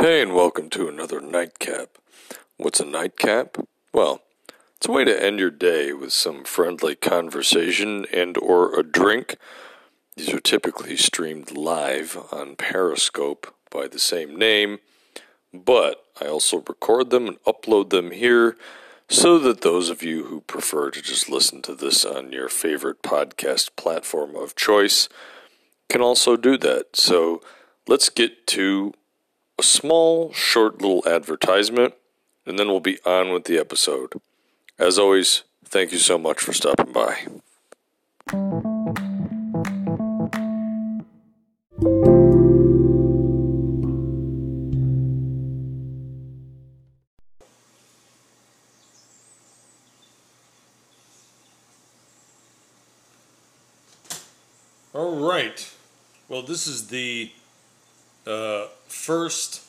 Hey, and welcome to another nightcap. What's a nightcap? Well, it's a way to end your day with some friendly conversation and or a drink. These are typically streamed live on Periscope by the same name, but I also record them and upload them here so that those of you who prefer to just listen to this on your favorite podcast platform of choice can also do that. So let's get to a small, short little advertisement, and then we'll be on with the episode. As always, thank you so much for stopping by. All right. Well, this is the uh, first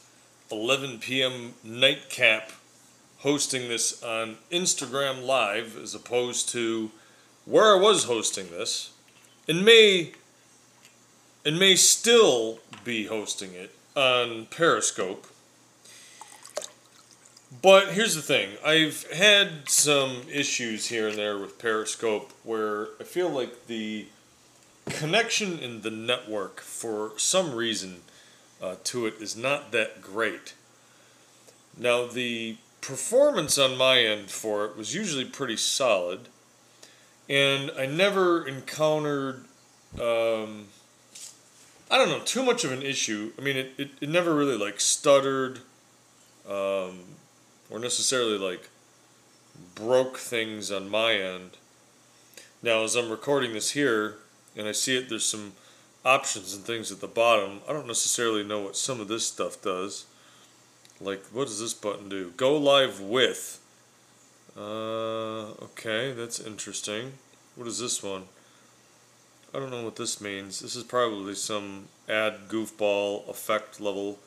11 p.m. nightcap hosting this on Instagram Live as opposed to where I was hosting this and may and may still be hosting it on Periscope. But here's the thing I've had some issues here and there with Periscope where I feel like the connection in the network for some reason uh, to it is not that great. Now, the performance on my end for it was usually pretty solid, and I never encountered, um, I don't know, too much of an issue. I mean, it, it, it never really like stuttered um, or necessarily like broke things on my end. Now, as I'm recording this here, and I see it, there's some options and things at the bottom. I don't necessarily know what some of this stuff does. Like, what does this button do? Go live with. Uh, okay, that's interesting. What is this one? I don't know what this means. This is probably some add goofball effect level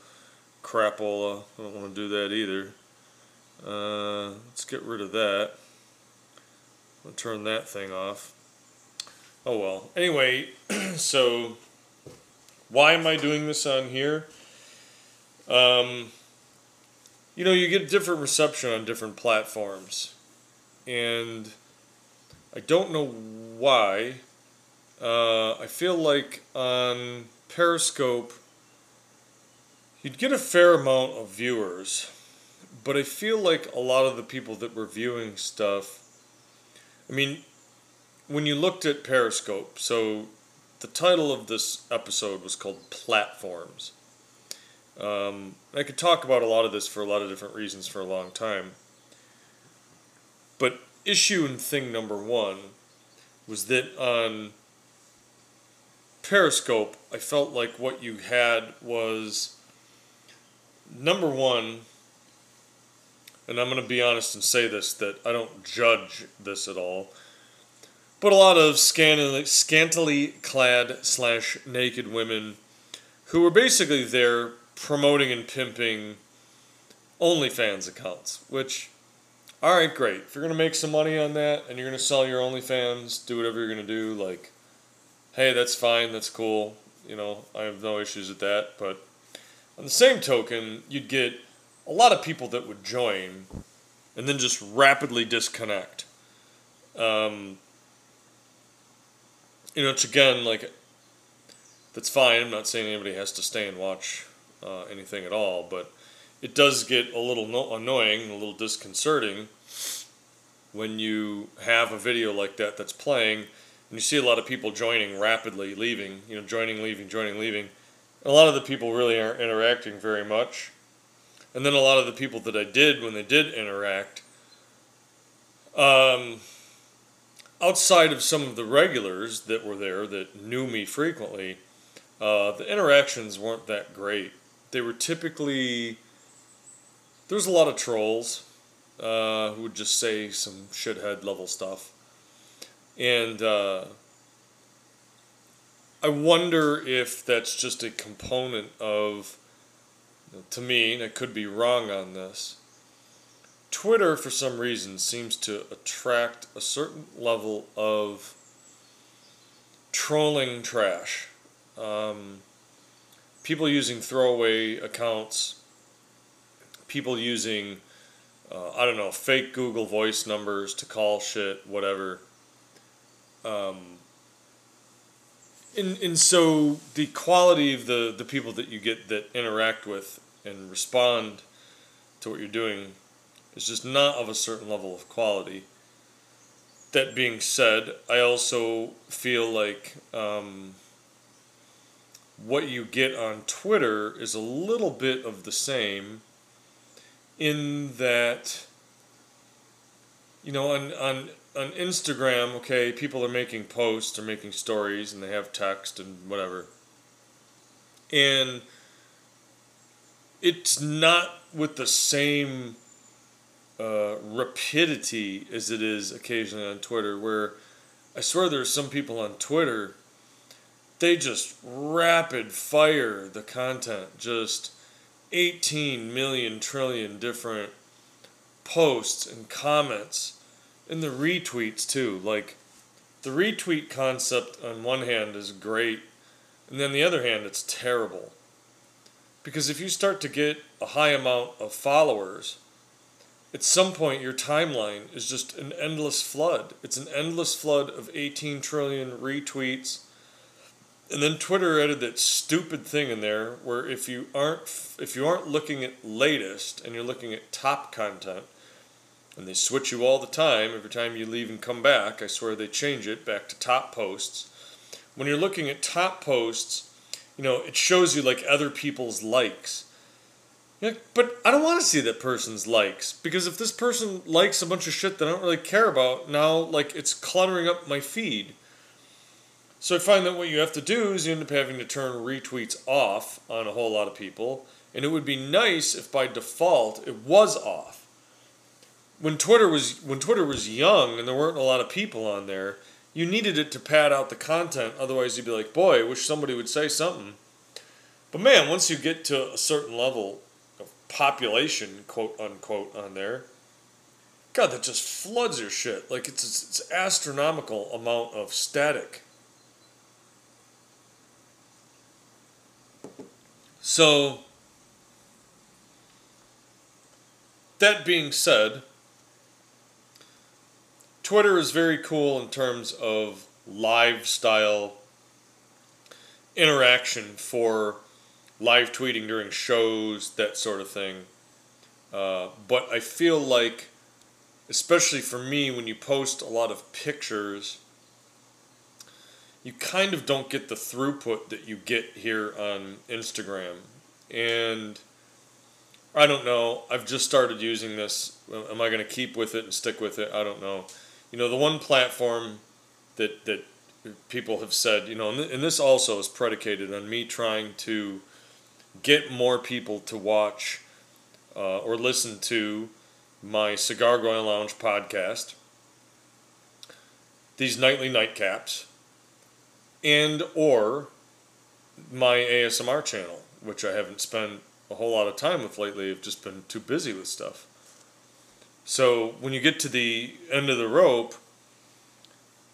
crapola. I don't want to do that either. Uh, let's get rid of that. I'll turn that thing off. Oh well. Anyway, so why am I doing this on here? Um, you know, you get different reception on different platforms, and I don't know why. Uh, I feel like on Periscope, you'd get a fair amount of viewers, but I feel like a lot of the people that were viewing stuff. I mean, when you looked at Periscope, so the title of this episode was called Platforms. Um, I could talk about a lot of this for a lot of different reasons for a long time. But issue and thing number one was that on Periscope, I felt like what you had was number one, and I'm going to be honest and say this that I don't judge this at all but a lot of scantily, scantily clad slash naked women who were basically there promoting and pimping OnlyFans accounts, which, all right, great. If you're going to make some money on that and you're going to sell your OnlyFans, do whatever you're going to do, like, hey, that's fine, that's cool. You know, I have no issues with that. But on the same token, you'd get a lot of people that would join and then just rapidly disconnect. Um, you know, it's again like that's fine. I'm not saying anybody has to stay and watch uh, anything at all, but it does get a little no- annoying, a little disconcerting when you have a video like that that's playing and you see a lot of people joining rapidly, leaving, you know, joining, leaving, joining, leaving. A lot of the people really aren't interacting very much. And then a lot of the people that I did when they did interact, um, outside of some of the regulars that were there that knew me frequently, uh, the interactions weren't that great. They were typically there's a lot of trolls uh, who would just say some shithead level stuff, and uh, I wonder if that's just a component of. To me, I could be wrong on this Twitter, for some reason, seems to attract a certain level of trolling trash. Um, people using throwaway accounts people using, uh, I don't know, fake Google Voice numbers to call shit, whatever. Um, and, and so the quality of the, the people that you get that interact with and respond to what you're doing is just not of a certain level of quality. That being said, I also feel like um, what you get on Twitter is a little bit of the same in that you know on on on Instagram, okay, people are making posts or making stories and they have text and whatever. And it's not with the same uh, rapidity as it is occasionally on Twitter, where I swear there's some people on Twitter, they just rapid fire the content, just 18 million trillion different posts and comments and the retweets too. Like the retweet concept on one hand is great, and then the other hand it's terrible. Because if you start to get a high amount of followers, at some point your timeline is just an endless flood. It's an endless flood of 18 trillion retweets. And then Twitter added that stupid thing in there where if you aren't if you aren't looking at latest and you're looking at top content, and they switch you all the time. Every time you leave and come back, I swear they change it back to top posts. When you're looking at top posts, you know, it shows you like other people's likes. Like, but I don't want to see that person's likes because if this person likes a bunch of shit that I don't really care about, now like it's cluttering up my feed. So I find that what you have to do is you end up having to turn retweets off on a whole lot of people, and it would be nice if by default it was off when Twitter was when Twitter was young and there weren't a lot of people on there, you needed it to pad out the content. Otherwise, you'd be like, "Boy, I wish somebody would say something." But man, once you get to a certain level population, quote unquote, on there, God, that just floods your shit. Like it's it's astronomical amount of static. So that being said, Twitter is very cool in terms of lifestyle interaction for live tweeting during shows, that sort of thing. Uh, but I feel like, especially for me, when you post a lot of pictures, you kind of don't get the throughput that you get here on Instagram. And I don't know. I've just started using this. Am I going to keep with it and stick with it? I don't know you know, the one platform that that people have said, you know, and, th- and this also is predicated on me trying to get more people to watch uh, or listen to my Cigar Going Lounge podcast, these nightly nightcaps, and or my ASMR channel, which I haven't spent a whole lot of time with lately. I've just been too busy with stuff. So when you get to the end of the rope,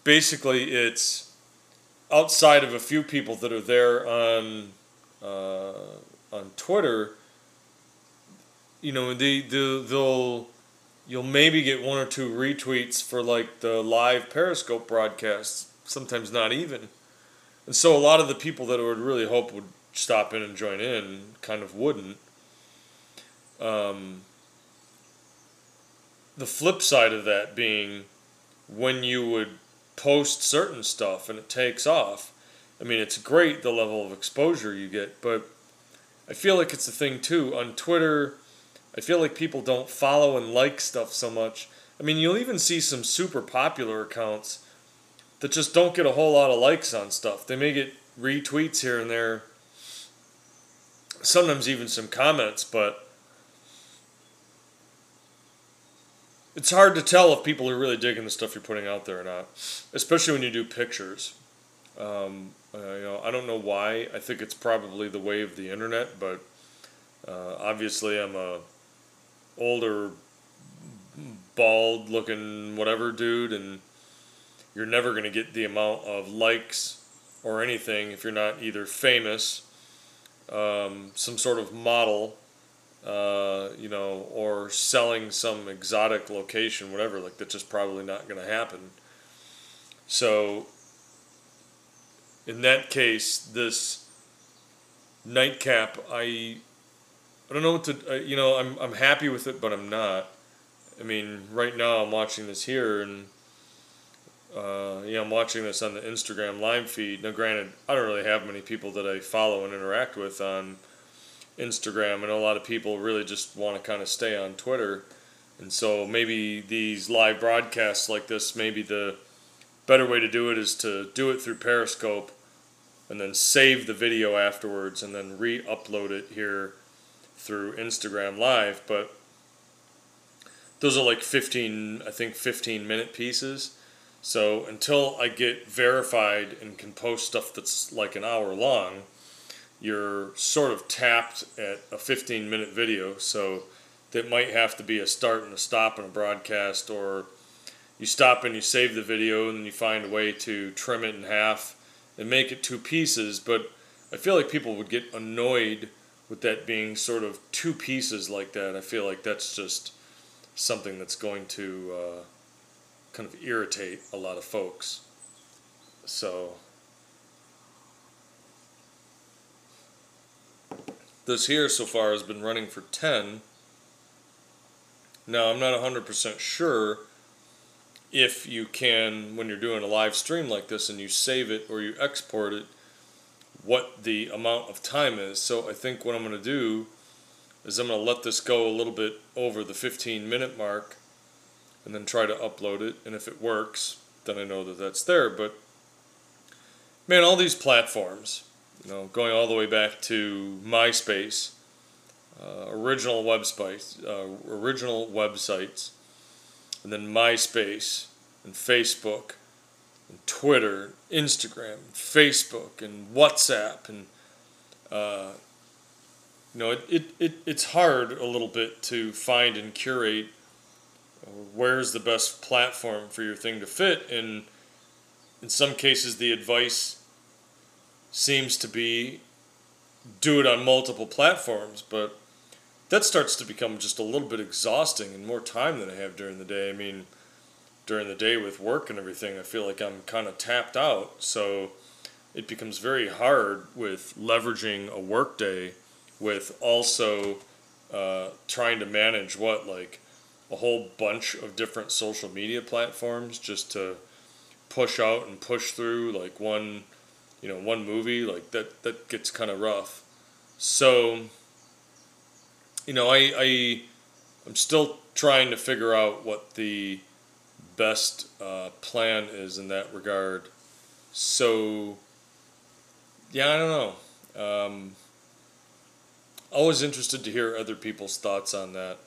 basically it's outside of a few people that are there on uh, on Twitter. You know, they, they they'll you'll maybe get one or two retweets for like the live Periscope broadcasts. Sometimes not even. And so a lot of the people that I would really hope would stop in and join in kind of wouldn't. Um, the flip side of that being when you would post certain stuff and it takes off. I mean, it's great the level of exposure you get, but I feel like it's a thing too. On Twitter, I feel like people don't follow and like stuff so much. I mean, you'll even see some super popular accounts that just don't get a whole lot of likes on stuff. They may get retweets here and there, sometimes even some comments, but it's hard to tell if people are really digging the stuff you're putting out there or not, especially when you do pictures. Um, uh, you know, I don't know why. I think it's probably the way of the internet, but uh, obviously I'm a older, bald looking whatever dude, and you're never going to get the amount of likes or anything if you're not either famous, um, some sort of model, uh, you know, or selling some exotic location, whatever. Like that's just probably not going to happen. So, in that case, this nightcap, I, I don't know what to, you know, I'm I'm happy with it, but I'm not. I mean, right now I'm watching this here and uh, yeah, I'm watching this on the Instagram live feed. Now, granted, I don't really have many people that I follow and interact with on Instagram. and a lot of people really just want to kind of stay on Twitter. And so maybe these live broadcasts like this, maybe the better way to do it is to do it through Periscope and then save the video afterwards and then re upload it here through Instagram Live. But those are like 15, I think 15 minute pieces. So until I get verified and can post stuff that's like an hour long, you're sort of tapped at a 15 minute video. So that might have to be a start and a stop in a broadcast, or you stop and you save the video and then you find a way to trim it in half and make it two pieces. But I feel like people would get annoyed with that being sort of two pieces like that. I feel like that's just something that's going to. Uh, kind of irritate a lot of folks. So this here so far has been running for 10. Now I'm not 100% sure if you can, when you're doing a live stream like this and you save it or you export it, what the amount of time is. So I think what I'm going to do is I'm going to let this go a little bit over the 15 minute mark and then try to upload it. And if it works, then I know that that's there. But man, all these platforms, you know, going all the way back to MySpace, uh, original websites, uh, original websites, and then MySpace and Facebook and Twitter, Instagram, Facebook and WhatsApp and uh, you know, it, it, it, it's hard a little bit to find and curate where's the best platform for your thing to fit and in some cases the advice seems to be do it on multiple platforms but that starts to become just a little bit exhausting and more time than I have during the day. I mean, during the day with work and everything, I feel like I'm kind of tapped out. So it becomes very hard with leveraging a work day with also uh, trying to manage what like a whole bunch of different social media platforms just to push out and push through like one you know one movie like that that gets kind of rough so you know i i i'm still trying to figure out what the best uh, plan is in that regard so yeah i don't know um, always interested to hear other people's thoughts on that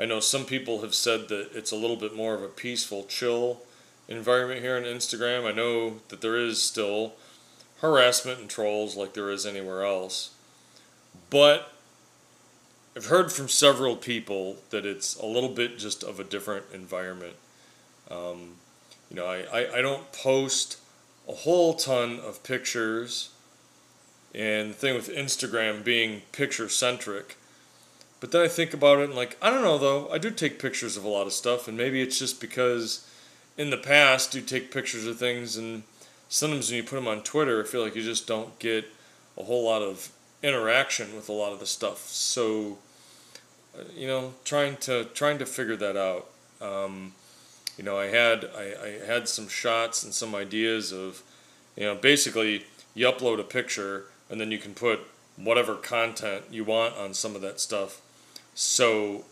I know some people have said that it's a little bit more of a peaceful, chill environment here on Instagram. I know that there is still harassment and trolls like there is anywhere else. But I've heard from several people that it's a little bit just of a different environment. Um, you know, I, I, I don't post a whole ton of pictures. And the thing with Instagram being picture centric, but then I think about it and like, I don't know though. I do take pictures of a lot of stuff, and maybe it's just because in the past you take pictures of things, and sometimes when you put them on Twitter, I feel like you just don't get a whole lot of interaction with a lot of the stuff. So, you know, trying to trying to figure that out. Um, you know, I had I, I had some shots and some ideas of, you know, basically you upload a picture and then you can put whatever content you want on some of that stuff so,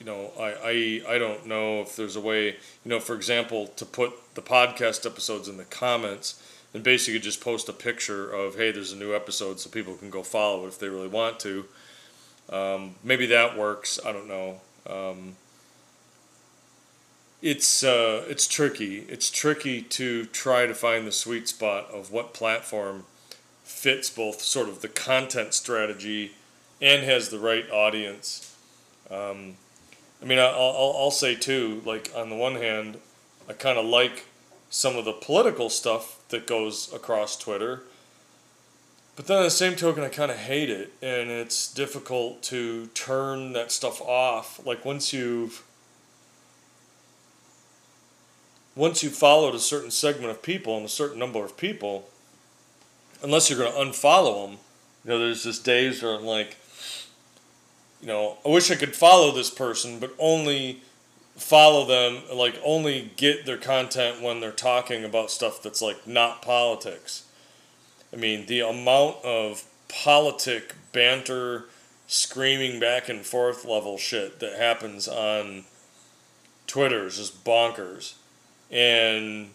you know, I, I, I don't know if there's a way, you know, for example, to put the podcast episodes in the comments and basically just post a picture of, hey, there's a new episode so people can go follow if they really want to. Um, maybe that works. I don't know. Um, it's uh, it's tricky. It's tricky to try to find the sweet spot of what platform fits both sort of the content strategy and has the right audience. Um, I mean, I'll, I'll, I'll say too, like, on the one hand, I kind of like some of the political stuff that goes across Twitter. But then on the same token, I kind of hate it, and it's difficult to turn that stuff off. Like once you've once you've followed a certain segment of people and a certain number of people, unless you're going to unfollow them, you know, there's this days where I'm like, you know, I wish I could follow this person, but only follow them, like only get their content when they're talking about stuff that's like not politics. I mean, the amount of politic banter, screaming back and forth level shit that happens on Twitter is just bonkers. And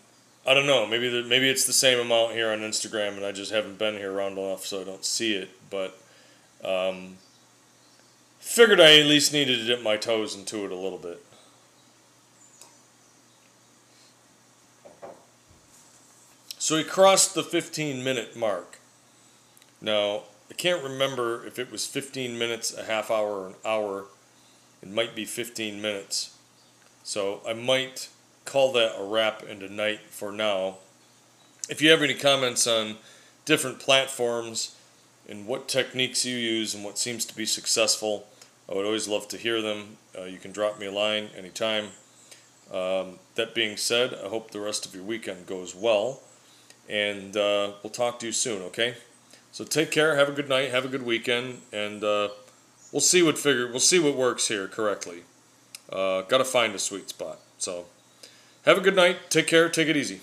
I don't know, maybe the, maybe it's the same amount here on Instagram, and I just haven't been here around enough, so I don't see it. But um, figured I at least needed to dip my toes into it a little bit. So he crossed the 15 minute mark. Now, I can't remember if it was 15 minutes, a half hour, or an hour. It might be 15 minutes. So I might call that a wrap and a night for now. If you have any comments on different platforms and what techniques you use and what seems to be successful, I would always love to hear them. Uh, you can drop me a line anytime. Um, that being said, I hope the rest of your weekend goes well and uh, we'll talk to you soon. Okay. So take care. Have a good night. Have a good weekend, and uh, we'll see what figure. We'll see what works here correctly. Uh, Got to find a sweet spot. So have a good night. Take care. Take it easy.